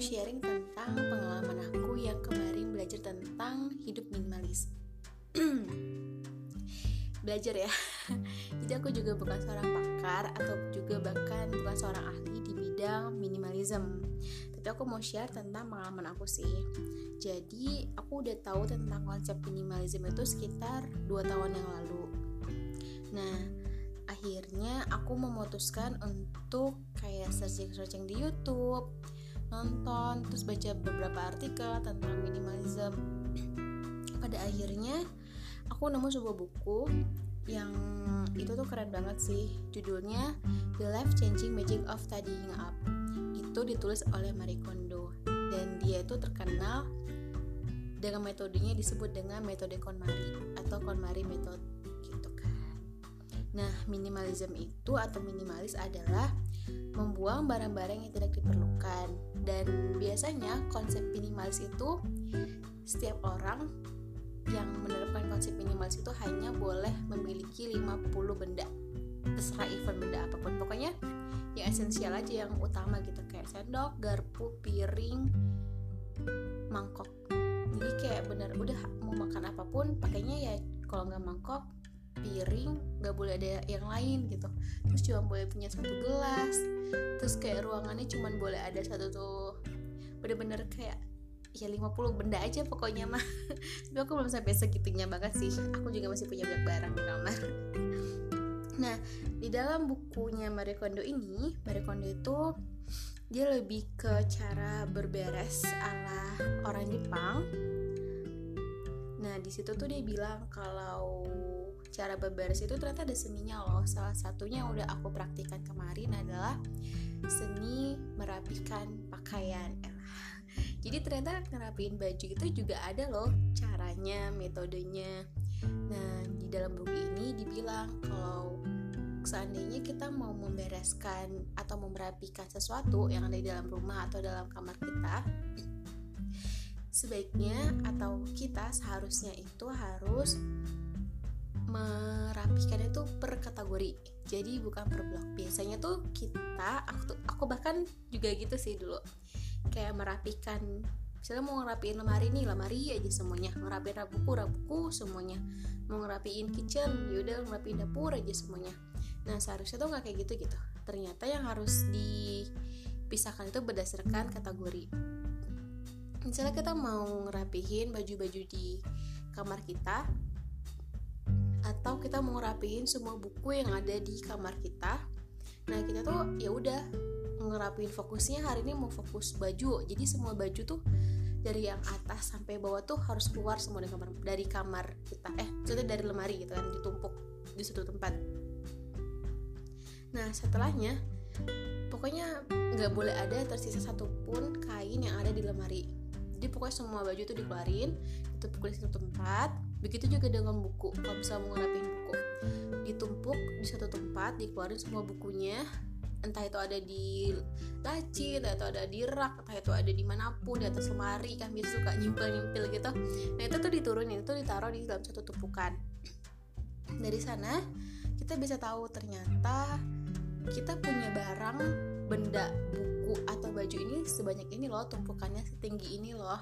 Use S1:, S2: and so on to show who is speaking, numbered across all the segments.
S1: sharing tentang pengalaman aku yang kemarin belajar tentang hidup minimalis. belajar ya. Jadi aku juga bukan seorang pakar atau juga bahkan bukan seorang ahli di bidang minimalism. Tapi aku mau share tentang pengalaman aku sih. Jadi aku udah tahu tentang konsep minimalism itu sekitar 2 tahun yang lalu. Nah, akhirnya aku memutuskan untuk kayak searching-searching di YouTube, nonton, terus baca beberapa artikel tentang minimalism. Pada akhirnya aku nemu sebuah buku yang itu tuh keren banget sih. Judulnya The Life Changing Magic of Tidying Up. Itu ditulis oleh Marie Kondo dan dia itu terkenal dengan metodenya disebut dengan metode KonMari atau KonMari method gitu kan. Nah, minimalism itu atau minimalis adalah membuang barang-barang yang tidak diperlukan. Dan biasanya konsep minimalis itu setiap orang yang menerapkan konsep minimalis itu hanya boleh memiliki 50 benda. Terserah event benda apa pun. Pokoknya yang esensial aja yang utama gitu kayak sendok, garpu, piring, mangkok. Jadi kayak bener udah mau makan apa pun pakainya ya kalau nggak mangkok piring nggak boleh ada yang lain gitu. Terus cuma boleh punya satu gelas. Terus kayak ruangannya cuma boleh ada satu tuh bener-bener kayak ya 50 benda aja pokoknya mah. Tapi aku belum sampai segitunya banget sih. Aku juga masih punya banyak barang di kamar. Nah di dalam bukunya Marie Kondo ini Marie Kondo itu dia lebih ke cara berberes ala orang Jepang. Nah di situ tuh dia bilang kalau cara berberes itu ternyata ada seninya loh. Salah satunya yang udah aku praktikan kemarin adalah seni merapikan pakaian. Jadi ternyata ngerapiin baju itu juga ada loh caranya metodenya. Nah di dalam buku ini dibilang kalau seandainya kita mau membereskan atau merapikan sesuatu yang ada di dalam rumah atau dalam kamar kita sebaiknya atau kita seharusnya itu harus merapikan itu per kategori. Jadi bukan per blok. Biasanya tuh kita aku tuh aku bahkan juga gitu sih dulu. Kayak merapikan misalnya mau ngerapiin lemari nih lemari aja semuanya. Ngerapiin buku buku semuanya. Mau ngerapiin kitchen yaudah ngerapiin dapur aja semuanya. Nah seharusnya tuh nggak kayak gitu gitu. Ternyata yang harus dipisahkan itu berdasarkan kategori. Misalnya kita mau ngerapihin baju-baju di kamar kita atau kita mau ngerapiin semua buku yang ada di kamar kita. Nah kita tuh ya udah ngerapiin fokusnya hari ini mau fokus baju. Jadi semua baju tuh dari yang atas sampai bawah tuh harus keluar semua dari kamar dari kamar kita. Eh maksudnya dari lemari gitu kan ditumpuk di satu tempat. Nah setelahnya pokoknya nggak boleh ada tersisa satupun kain yang ada di lemari. Jadi pokoknya semua baju tuh dikeluarin ditumpuk di satu tempat begitu juga dengan buku kalau misalnya mau ngerapiin buku ditumpuk di satu tempat dikeluarin semua bukunya entah itu ada di laci, entah itu ada di rak, entah itu ada di mana pun di atas lemari kan biasa suka nyimpil nyimpil gitu. Nah itu tuh diturunin, itu ditaruh di dalam satu tumpukan. Dari sana kita bisa tahu ternyata kita punya barang, benda, buku atau baju ini sebanyak ini loh, tumpukannya setinggi ini loh.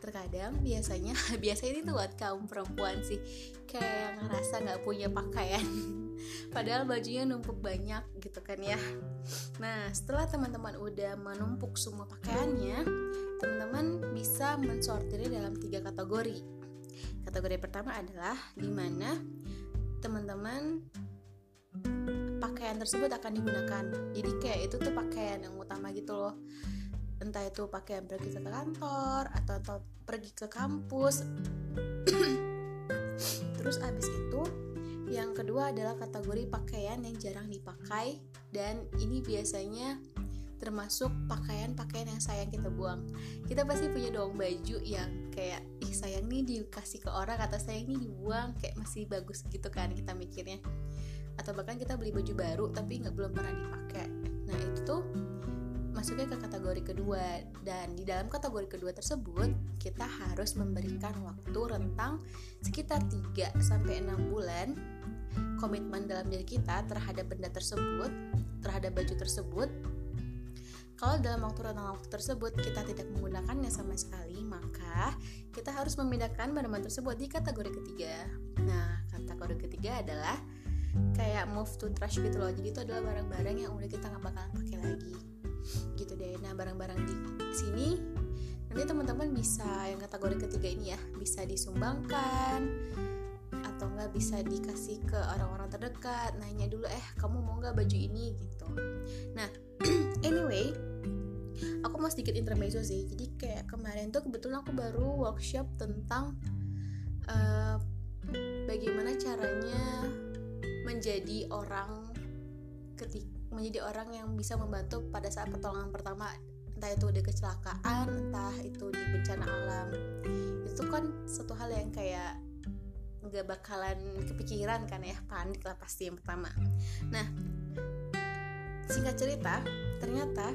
S1: Terkadang biasanya biasanya itu buat kaum perempuan sih kayak ngerasa nggak punya pakaian. Padahal bajunya numpuk banyak gitu kan ya. Nah setelah teman-teman udah menumpuk semua pakaiannya teman-teman bisa mensortirnya dalam tiga kategori. Kategori pertama adalah di mana teman-teman pakaian tersebut akan digunakan. Jadi kayak itu tuh pakaian yang utama gitu loh. Entah itu pakaian pergi ke kantor atau, atau pergi ke kampus. Terus abis itu yang kedua adalah kategori pakaian yang jarang dipakai. Dan ini biasanya termasuk pakaian-pakaian yang sayang kita buang. Kita pasti punya dong baju yang kayak ih sayang nih dikasih ke orang atau sayang nih dibuang. Kayak masih bagus gitu kan kita mikirnya. Atau bahkan kita beli baju baru tapi nggak belum pernah dipakai. Nah itu tuh masuknya ke kategori kedua dan di dalam kategori kedua tersebut kita harus memberikan waktu rentang sekitar 3 sampai 6 bulan komitmen dalam diri kita terhadap benda tersebut terhadap baju tersebut kalau dalam waktu rentang waktu tersebut kita tidak menggunakannya sama sekali, maka kita harus memindahkan barang-barang tersebut di kategori ketiga. Nah, kategori ketiga adalah kayak move to trash gitu loh. Jadi itu adalah barang-barang yang udah kita nggak bakalan pakai lagi. Gitu deh. Nah, barang-barang di sini nanti teman-teman bisa yang kategori ketiga ini ya, bisa disumbangkan atau nggak bisa dikasih ke orang-orang terdekat nanya dulu eh kamu mau nggak baju ini gitu nah anyway aku mau sedikit intermezzo sih jadi kayak kemarin tuh kebetulan aku baru workshop tentang uh, bagaimana caranya menjadi orang ketik menjadi orang yang bisa membantu pada saat pertolongan pertama. Entah itu di kecelakaan entah itu di bencana alam. Itu kan satu hal yang kayak nggak bakalan kepikiran kan ya panik lah pasti yang pertama. Nah singkat cerita ternyata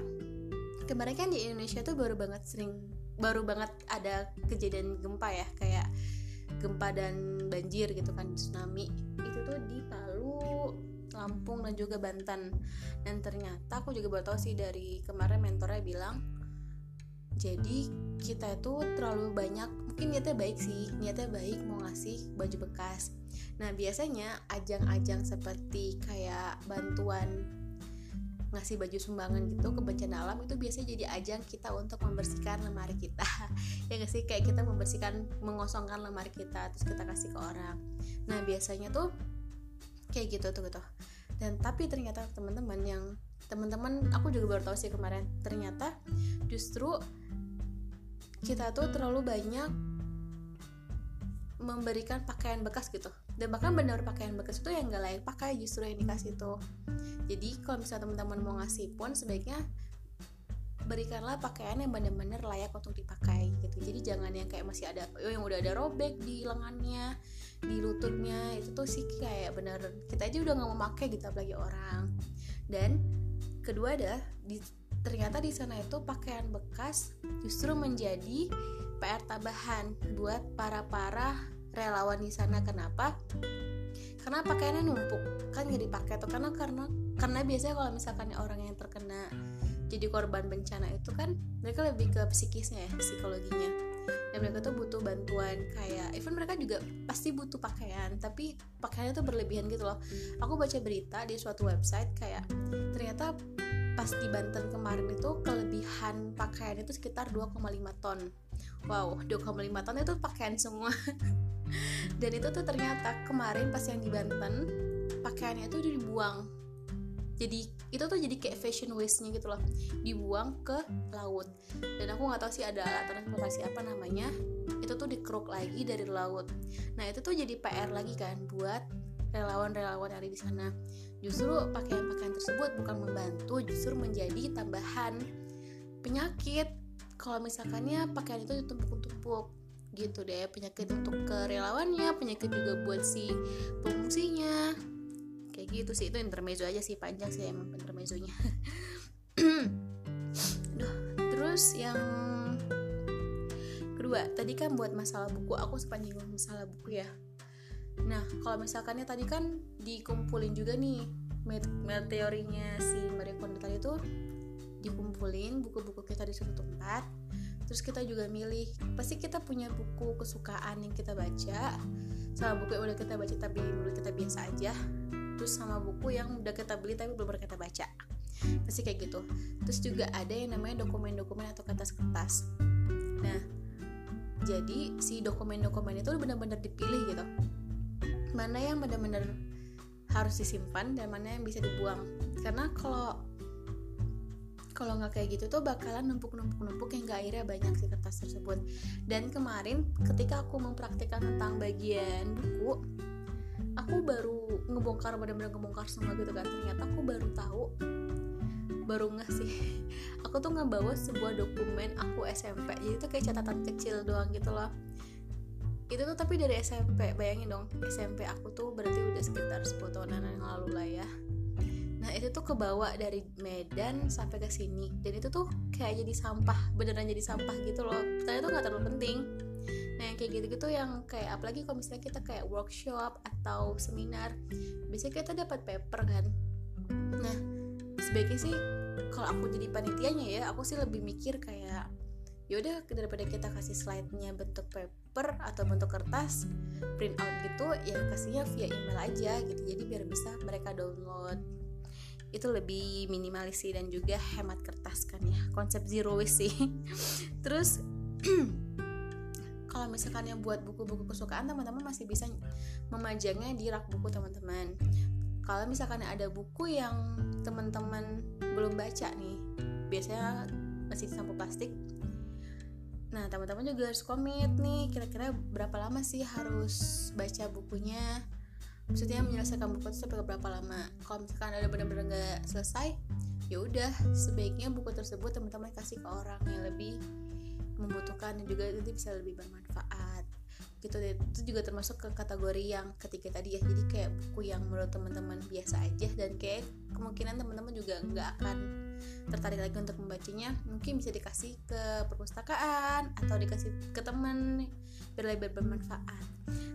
S1: kemarin kan di Indonesia tuh baru banget sering baru banget ada kejadian gempa ya kayak gempa dan banjir gitu kan tsunami. Itu tuh di Lampung dan juga Banten. Dan ternyata aku juga baru tahu sih dari kemarin mentornya bilang jadi kita itu terlalu banyak mungkin niatnya baik sih niatnya baik mau ngasih baju bekas. Nah biasanya ajang-ajang seperti kayak bantuan ngasih baju sumbangan gitu ke bencana alam itu biasanya jadi ajang kita untuk membersihkan lemari kita. Ya gak sih? Kayak kita membersihkan mengosongkan lemari kita terus kita kasih ke orang. Nah biasanya tuh kayak gitu tuh gitu dan tapi ternyata teman-teman yang teman-teman aku juga baru tahu sih kemarin ternyata justru kita tuh terlalu banyak memberikan pakaian bekas gitu. Dan bahkan benar pakaian bekas itu yang gak layak pakai justru yang dikasih tuh jadi kalau misalnya teman-teman mau ngasih pun sebaiknya berikanlah pakaian yang benar-benar layak untuk dipakai gitu. Jadi jangan yang kayak masih ada oh, yang udah ada robek di lengannya di lututnya itu tuh sih kayak bener kita aja udah nggak mau pakai gitu apalagi orang. Dan kedua ada di, ternyata di sana itu pakaian bekas justru menjadi PR tambahan buat para para relawan di sana. Kenapa? Karena pakaiannya numpuk kan jadi pakai tuh. Karena karena karena biasanya kalau misalkan orang yang terkena jadi korban bencana itu kan mereka lebih ke psikisnya ya psikologinya. Dan mereka tuh butuh bantuan kayak even mereka juga pasti butuh pakaian tapi pakaiannya tuh berlebihan gitu loh. Aku baca berita di suatu website kayak ternyata pas di Banten kemarin itu kelebihan pakaian itu sekitar 2,5 ton. Wow 2,5 ton itu pakaian semua. Dan itu tuh ternyata kemarin pas yang di Banten pakaiannya itu dibuang jadi itu tuh jadi kayak fashion waste nya gitu loh. Dibuang ke laut. Dan aku nggak tahu sih ada alat transportasi apa namanya. Itu tuh dikeruk lagi dari laut. Nah itu tuh jadi PR lagi kan buat relawan-relawan yang ada di sana. Justru pakaian-pakaian tersebut bukan membantu justru menjadi tambahan penyakit. Kalau misalkannya pakaian itu ditumpuk-tumpuk gitu deh. Penyakit untuk kerelawannya penyakit juga buat si pengungsinya kayak gitu sih itu intermezzo aja sih panjang sih emang intermezzonya. Duh, terus yang kedua tadi kan buat masalah buku aku nyinggung masalah buku ya. Nah kalau misalkannya tadi kan dikumpulin juga nih teorinya si Marie Kondo tadi itu dikumpulin buku-buku kita di suatu tempat terus kita juga milih pasti kita punya buku kesukaan yang kita baca sama buku yang udah kita baca tapi belum kita biasa aja terus sama buku yang udah kita beli tapi belum pernah kita baca. Pasti kayak gitu. Terus juga ada yang namanya dokumen-dokumen atau kertas-kertas. Nah jadi si dokumen-dokumen itu benar-benar dipilih gitu. Mana yang benar-benar harus disimpan dan mana yang bisa dibuang. Karena kalau kalau nggak kayak gitu tuh bakalan numpuk-numpuk-numpuk yang gak akhirnya banyak sih kertas tersebut. Dan kemarin ketika aku mempraktikkan tentang bagian buku aku baru ngebongkar benar-benar ngebongkar semua gitu kan. Ternyata aku baru tahu baru nggak sih. Aku tuh ngebawa sebuah dokumen aku SMP jadi itu kayak catatan kecil doang gitu loh. Itu tuh tapi dari SMP bayangin dong. SMP aku tuh berarti udah sekitar 10 tahunan yang lalu lah ya. Nah itu tuh kebawa dari Medan sampai ke sini. Dan itu tuh kayak jadi sampah beneran jadi sampah gitu loh. Ternyata tuh nggak terlalu penting nah nah kayak gitu-gitu yang kayak apalagi kalau misalnya kita kayak workshop atau seminar biasanya kita dapat paper kan. Nah sebaiknya sih kalau aku jadi panitianya ya aku sih lebih mikir kayak yaudah daripada kita kasih slide-nya bentuk paper atau bentuk kertas print out gitu ya kasihnya via email aja gitu jadi biar bisa mereka download. Itu lebih minimalis sih dan juga hemat kertas kan ya konsep zero waste sih. Terus kalau misalkan yang buat buku-buku kesukaan teman-teman masih bisa memajangnya di rak buku teman-teman. Kalau misalkan ada buku yang teman-teman belum baca nih biasanya masih di sampul plastik. Nah teman-teman juga harus komit nih kira-kira berapa lama sih harus baca bukunya? Maksudnya menyelesaikan buku itu sampai berapa lama? Kalau misalkan ada benar-benar nggak selesai ya udah sebaiknya buku tersebut teman-teman kasih ke orang yang lebih membutuhkan dan juga nanti bisa lebih bermanfaat. Gitu deh. Itu juga termasuk ke kategori yang ketiga tadi ya jadi kayak buku yang menurut teman-teman biasa aja dan kayak kemungkinan teman-teman juga nggak akan tertarik lagi untuk membacanya. Mungkin bisa dikasih ke perpustakaan atau dikasih ke teman biar lebih bermanfaat.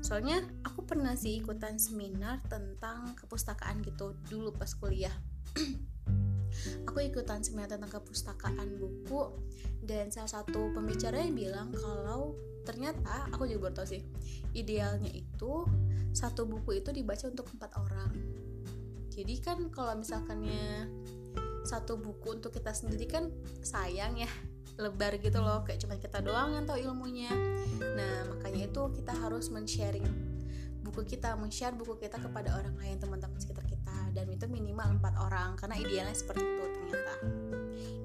S1: Soalnya aku pernah sih ikutan seminar tentang kepustakaan gitu dulu pas kuliah aku ikutan seminar tentang kepustakaan buku dan salah satu pembicara yang bilang kalau ternyata aku juga baru sih idealnya itu satu buku itu dibaca untuk empat orang. Jadi kan kalau misalkannya satu buku untuk kita sendiri kan sayang ya lebar gitu loh kayak cuma kita doang yang tahu ilmunya. Nah makanya itu kita harus men-sharing buku kita men-share buku kita kepada orang lain teman-teman sekitar kita dan itu minimal empat orang karena idealnya seperti itu ternyata.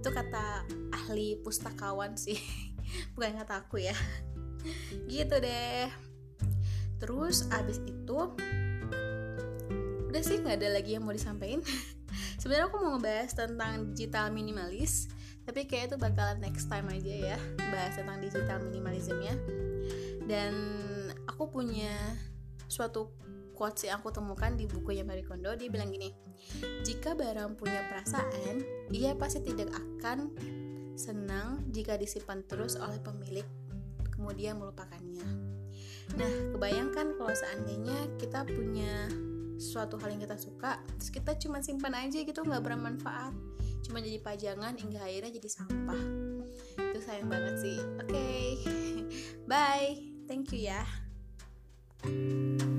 S1: Itu kata ahli pustakawan sih. Bukan kata aku ya. Gitu deh. Terus abis itu udah sih nggak ada lagi yang mau disampaikan. Sebenarnya aku mau ngebahas tentang digital minimalis tapi kayak itu bakalan next time aja ya bahas tentang digital minimalismnya. Dan aku punya suatu quotes yang aku temukan di bukunya Marie Kondo dia bilang gini jika barang punya perasaan ia pasti tidak akan senang jika disimpan terus oleh pemilik kemudian melupakannya. Nah kebayangkan kalau seandainya kita punya suatu hal yang kita suka terus kita cuma simpan aja gitu nggak bermanfaat. Cuma jadi pajangan hingga akhirnya jadi sampah. Itu sayang banget sih. Oke. Okay. bye. Thank you ya. thank you